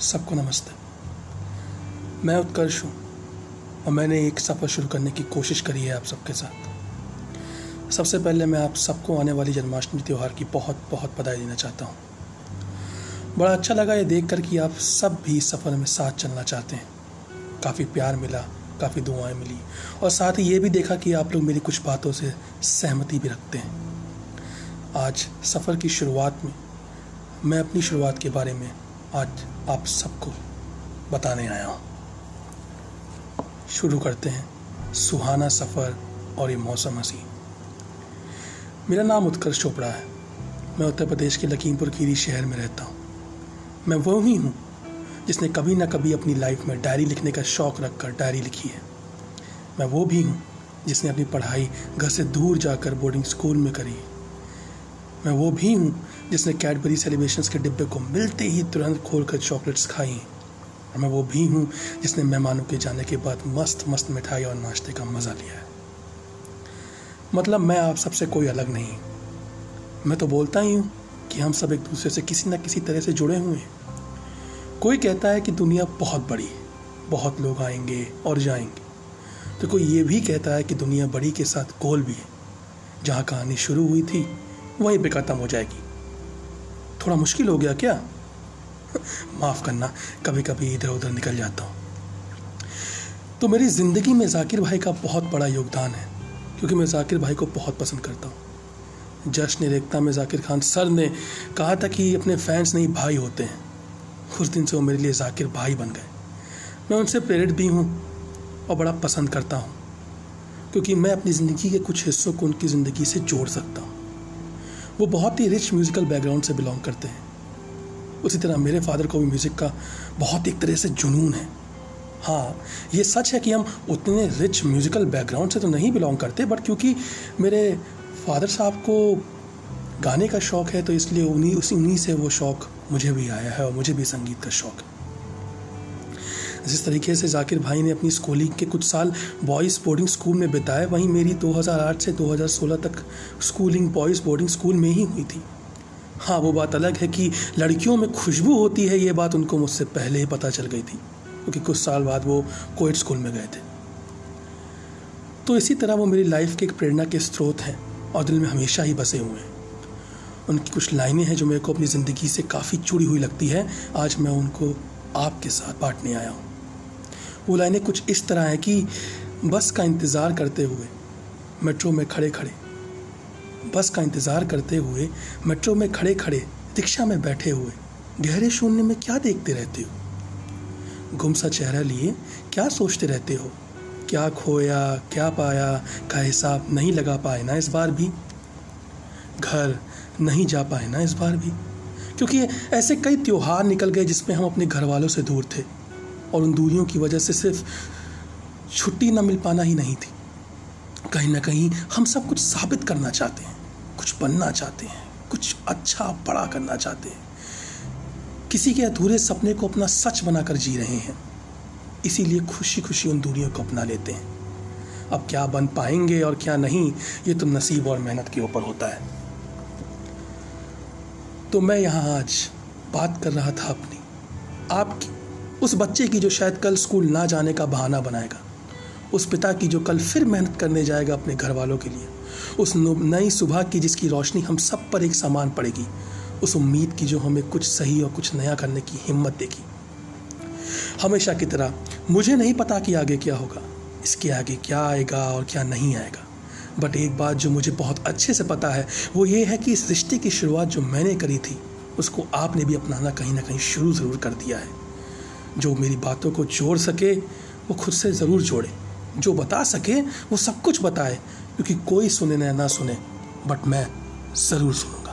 सबको नमस्ते। मैं उत्कर्ष हूँ और मैंने एक सफ़र शुरू करने की कोशिश करी है आप सबके साथ। सबसे पहले मैं आप सबको आने वाली जन्माष्टमी त्यौहार की बहुत बहुत बधाई देना चाहता हूँ। बड़ा अच्छा लगा ये देख कर कि आप सब भी सफ़र में साथ चलना चाहते हैं। काफ़ी प्यार मिला, काफ़ी दुआएँ मिली और साथ ही ये भी देखा कि आप लोग मेरी कुछ बातों से सहमति भी रखते हैं। आज सफ़र की शुरुआत में, मैं अपनी शुरुआत के बारे में आज आप सबको बताने आया हूँ। शुरू करते हैं सुहाना सफ़र और ये मौसम हसी। मेरा नाम उत्कर्ष चोपड़ा है। मैं उत्तर प्रदेश के लखीमपुर खीरी शहर में रहता हूँ। मैं वो ही हूँ जिसने कभी ना कभी अपनी लाइफ में डायरी लिखने का शौक़ रख कर डायरी लिखी है। मैं वो भी हूँ जिसने अपनी पढ़ाई घर से दूर जाकर बोर्डिंग स्कूल में करी मैं वो भी हूँ जिसने कैडबरी सेलिब्रेशंस के डिब्बे को मिलते ही तुरंत खोल कर चॉकलेट्स खाई। और मैं वो भी हूँ जिसने मेहमानों के जाने के बाद मस्त मस्त मिठाई और नाश्ते का मज़ा लिया है। मतलब मैं आप सबसे कोई अलग नहीं। मैं तो बोलता ही हूँ कि हम सब एक दूसरे से किसी न किसी तरह से जुड़े हुए हैं। कोई कहता है कि दुनिया बहुत बड़ी बहुत लोग आएँगे और जाएँगे। तो कोई ये भी कहता है कि दुनिया बड़ी के साथ गोल भी है, जहाँ कहानी शुरू हुई थी वहीं पे ख़त्म हो जाएगी। थोड़ा मुश्किल हो गया क्या? माफ़ करना कभी कभी इधर उधर निकल जाता हूँ। तो मेरी ज़िंदगी में जाकिर भाई का बहुत बड़ा योगदान है, क्योंकि मैं जाकिर भाई को बहुत पसंद करता हूँ। जश्न रेखता में जाकिर खान सर ने कहा था कि अपने फैंस नहीं, भाई होते हैं। उस दिन से वो मेरे लिए जाकिर भाई बन गए। मैं उनसे प्रेरित भी हूँ और बड़ा पसंद करता हूँ, क्योंकि मैं अपनी ज़िंदगी के कुछ हिस्सों को उनकी ज़िंदगी से जोड़ सकता हूँ। वो बहुत ही रिच म्यूज़िकल बैकग्राउंड से बिलोंग करते हैं। उसी तरह मेरे फादर को भी म्यूज़िक का बहुत एक तरह से जुनून है। हाँ ये सच है कि हम उतने रिच म्यूज़िकल बैकग्राउंड से तो नहीं बिलोंग करते बट क्योंकि मेरे फादर साहब को गाने का शौक़ है तो इसलिए उन्हीं, उसी उन्हीं से वो शौक़ मुझे भी आया है और मुझे भी संगीत का शौक़ है। जिस तरीके से जाकिर भाई ने अपनी स्कूलिंग के कुछ साल बॉयज़ बोर्डिंग स्कूल में बिताए, वहीं मेरी 2008 से 2016 तक स्कूलिंग बॉयज़ बोर्डिंग स्कूल में ही हुई थी। हाँ वो बात अलग है कि लड़कियों में खुशबू होती है, ये बात उनको मुझसे पहले ही पता चल गई थी, क्योंकि कुछ साल बाद वो कोएड स्कूल में गए थे। तो इसी तरह वो मेरी लाइफ के एक प्रेरणा के स्रोत हैं और दिल में हमेशा ही बसे हुए हैं। उनकी कुछ लाइनें हैं जो मेरे को अपनी ज़िंदगी से काफ़ी जुड़ी हुई लगती है। आज मैं उनको आपके साथ बांटने आया हूँ। वो लाइनें कुछ इस तरह हैं कि बस का इंतज़ार करते हुए मेट्रो में खड़े खड़े, बस का इंतज़ार करते हुए मेट्रो में खड़े खड़े रिक्शा में बैठे हुए गहरे शून्य में क्या देखते रहते हो? गुमसा चेहरा लिए क्या सोचते रहते हो? क्या खोया, क्या पाया, का हिसाब नहीं लगा पाए ना इस बार भी? घर नहीं जा पाए ना इस बार भी? क्योंकि ऐसे कई त्यौहार निकल गए जिसमें हम अपने घर वालों से दूर थे। और उन दूरियों की वजह से सिर्फ़ छुट्टी ना मिल पाना ही नहीं थी। कहीं ना कहीं हम सब कुछ साबित करना चाहते हैं, कुछ बनना चाहते हैं, कुछ अच्छा बड़ा करना चाहते हैं। किसी के अधूरे सपने को अपना सच बनाकर जी रहे हैं, इसीलिए खुशी खुशी उन दूरियों को अपना लेते हैं। अब क्या बन पाएँगे और क्या नहीं, ये तो नसीब और मेहनत के ऊपर होता है। तो मैं यहाँ आज बात कर रहा था अपनी, आपकी उस बच्चे की जो शायद कल स्कूल ना जाने का बहाना बनाएगा, उस पिता की जो कल फिर मेहनत करने जाएगा अपने घर वालों के लिए, उस नई सुबह की जिसकी रोशनी हम सब पर एक समान पड़ेगी, उस उम्मीद की जो हमें कुछ सही और कुछ नया करने की हिम्मत देगी। हमेशा की तरह, मुझे नहीं पता कि आगे क्या होगा, इसके आगे क्या आएगा और क्या नहीं आएगा। बट एक बात जो मुझे बहुत अच्छे से पता है, वो ये है कि इस रिश्ते की शुरुआत जो मैंने करी थी, उसको आपने भी अपनाना कहीं ना कहीं शुरू ज़रूर कर दिया है। जो मेरी बातों को जोड़ सके, वो खुद से ज़रूर जोड़े। जो बता सके, वो सब कुछ बताए, क्योंकि कोई सुने ना सुने बट मैं ज़रूर सुनूँगा।